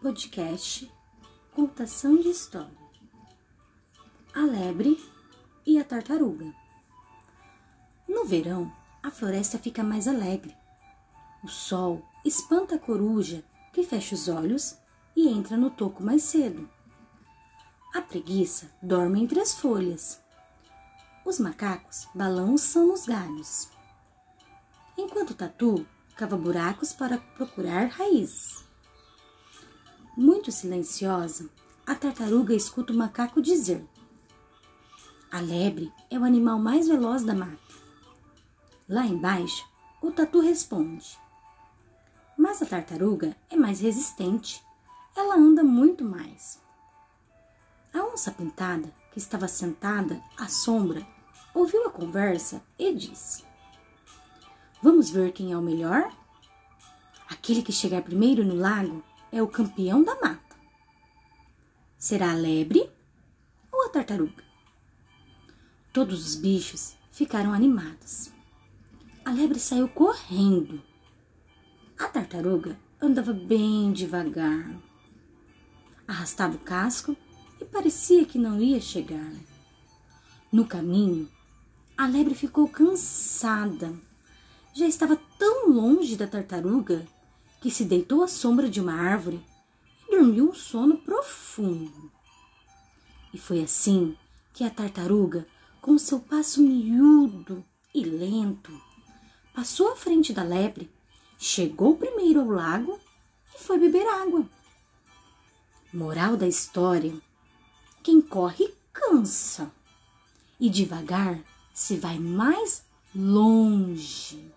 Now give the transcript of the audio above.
podcast Contação de História. A lebre e a tartaruga. No verão, a floresta fica mais alegre. O sol espanta a coruja, que fecha os olhos e entra no toco mais cedo. A preguiça dorme entre as folhas. Os macacos balançam nos galhos. Enquanto o tatu cava buracos para procurar raízes. Muito silenciosa, a tartaruga escuta o macaco dizer: A lebre é o animal mais veloz da mata. Lá embaixo, o tatu responde: Mas a tartaruga é mais resistente. Ela anda muito mais. A onça pintada, que estava sentada à sombra, ouviu a conversa e disse: Vamos ver quem é o melhor? Aquele que chegar primeiro no lago é o campeão da mata. Será a lebre ou a tartaruga? Todos os bichos ficaram animados. A lebre saiu correndo. A tartaruga andava bem devagar. Arrastava o casco e parecia que não ia chegar. No caminho, a lebre ficou cansada. Já estava tão longe da tartaruga que se deitou à sombra de uma árvore e dormiu um sono profundo. E foi assim que a tartaruga, com seu passo miúdo e lento, passou à frente da lebre, chegou primeiro ao lago e foi beber água. Moral da história: quem corre cansa e devagar se vai mais longe.